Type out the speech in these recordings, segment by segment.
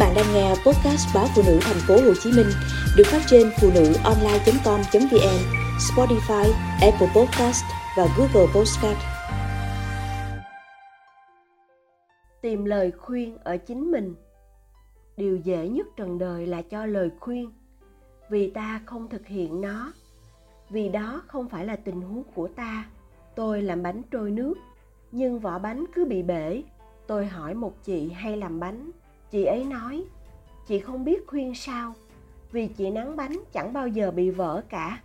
bạn đang nghe podcast báo phụ nữ thành phố Hồ Chí Minh được phát trên phụ nữ online.com.vn, Spotify, Apple Podcast và Google Podcast. Tìm lời khuyên ở chính mình. Điều dễ nhất trần đời là cho lời khuyên, vì ta không thực hiện nó. Vì đó không phải là tình huống của ta. Tôi làm bánh trôi nước, nhưng vỏ bánh cứ bị bể. Tôi hỏi một chị hay làm bánh, chị ấy nói, chị không biết khuyên sao, vì chị nắng bánh chẳng bao giờ bị vỡ cả.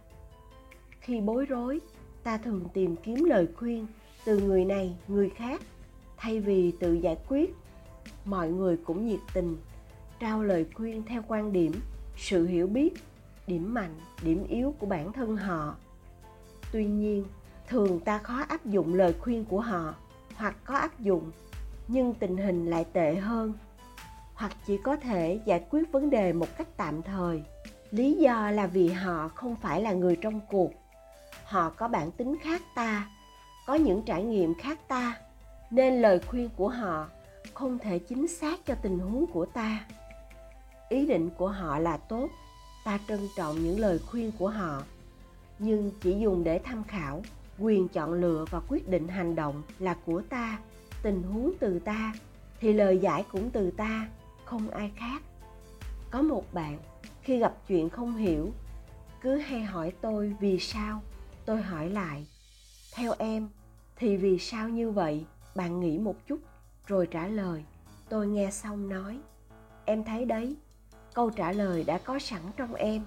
Khi bối rối, ta thường tìm kiếm lời khuyên từ người này, người khác, thay vì tự giải quyết. Mọi người cũng nhiệt tình, trao lời khuyên theo quan điểm, sự hiểu biết, điểm mạnh, điểm yếu của bản thân họ. Tuy nhiên, thường ta khó áp dụng lời khuyên của họ hoặc có áp dụng, nhưng tình hình lại tệ hơn hoặc chỉ có thể giải quyết vấn đề một cách tạm thời. Lý do là vì họ không phải là người trong cuộc. Họ có bản tính khác ta, có những trải nghiệm khác ta, nên lời khuyên của họ không thể chính xác cho tình huống của ta. Ý định của họ là tốt, ta trân trọng những lời khuyên của họ, nhưng chỉ dùng để tham khảo, quyền chọn lựa và quyết định hành động là của ta, tình huống từ ta, thì lời giải cũng từ ta không ai khác. Có một bạn, khi gặp chuyện không hiểu, cứ hay hỏi tôi vì sao, tôi hỏi lại. Theo em, thì vì sao như vậy? Bạn nghĩ một chút, rồi trả lời. Tôi nghe xong nói. Em thấy đấy, câu trả lời đã có sẵn trong em.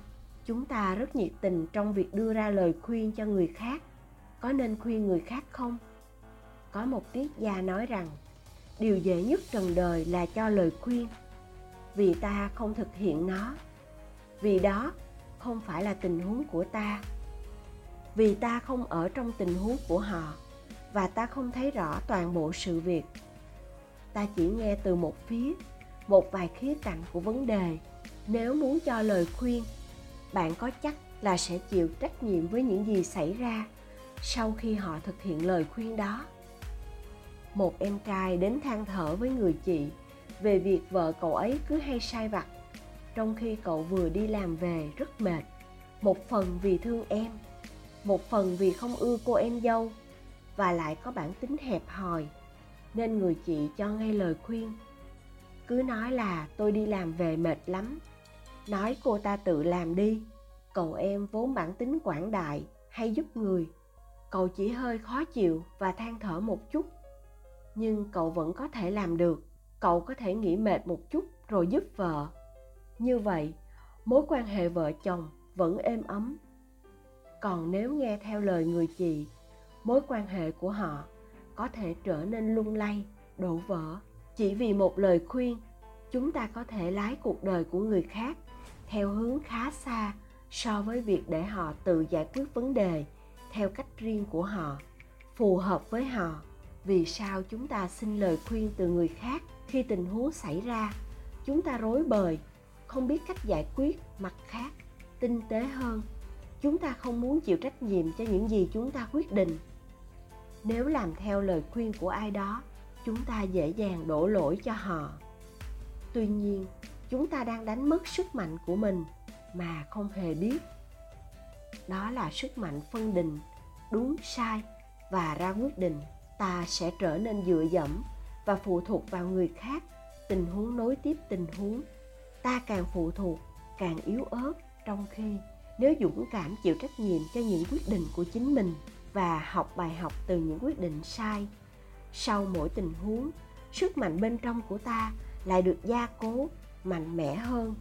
Chúng ta rất nhiệt tình trong việc đưa ra lời khuyên cho người khác. Có nên khuyên người khác không? Có một triết gia nói rằng, điều dễ nhất trần đời là cho lời khuyên vì ta không thực hiện nó. Vì đó không phải là tình huống của ta. Vì ta không ở trong tình huống của họ và ta không thấy rõ toàn bộ sự việc. Ta chỉ nghe từ một phía, một vài khía cạnh của vấn đề. Nếu muốn cho lời khuyên, bạn có chắc là sẽ chịu trách nhiệm với những gì xảy ra sau khi họ thực hiện lời khuyên đó. Một em trai đến than thở với người chị về việc vợ cậu ấy cứ hay sai vặt. Trong khi cậu vừa đi làm về, rất mệt. Một phần vì thương em, một phần vì không ưa cô em dâu, và lại có bản tính hẹp hòi, nên người chị cho ngay lời khuyên. Cứ nói là tôi đi làm về mệt lắm, nói cô ta tự làm đi, cậu em vốn bản tính quảng đại, hay giúp người. Cậu chỉ hơi khó chịu và than thở một chút, nhưng cậu vẫn có thể làm được cậu có thể nghỉ mệt một chút rồi giúp vợ. Như vậy, mối quan hệ vợ chồng vẫn êm ấm. Còn nếu nghe theo lời người chị, mối quan hệ của họ có thể trở nên lung lay, đổ vỡ. Chỉ vì một lời khuyên, chúng ta có thể lái cuộc đời của người khác theo hướng khá xa so với việc để họ tự giải quyết vấn đề theo cách riêng của họ, phù hợp với họ vì sao chúng ta xin lời khuyên từ người khác khi tình huống xảy ra? Chúng ta rối bời, không biết cách giải quyết, mặt khác, tinh tế hơn. Chúng ta không muốn chịu trách nhiệm cho những gì chúng ta quyết định. Nếu làm theo lời khuyên của ai đó, chúng ta dễ dàng đổ lỗi cho họ. Tuy nhiên, chúng ta đang đánh mất sức mạnh của mình mà không hề biết. Đó là sức mạnh phân định, đúng sai và ra quyết định ta sẽ trở nên dựa dẫm và phụ thuộc vào người khác. Tình huống nối tiếp tình huống. Ta càng phụ thuộc, càng yếu ớt trong khi nếu dũng cảm chịu trách nhiệm cho những quyết định của chính mình và học bài học từ những quyết định sai, sau mỗi tình huống, sức mạnh bên trong của ta lại được gia cố, mạnh mẽ hơn.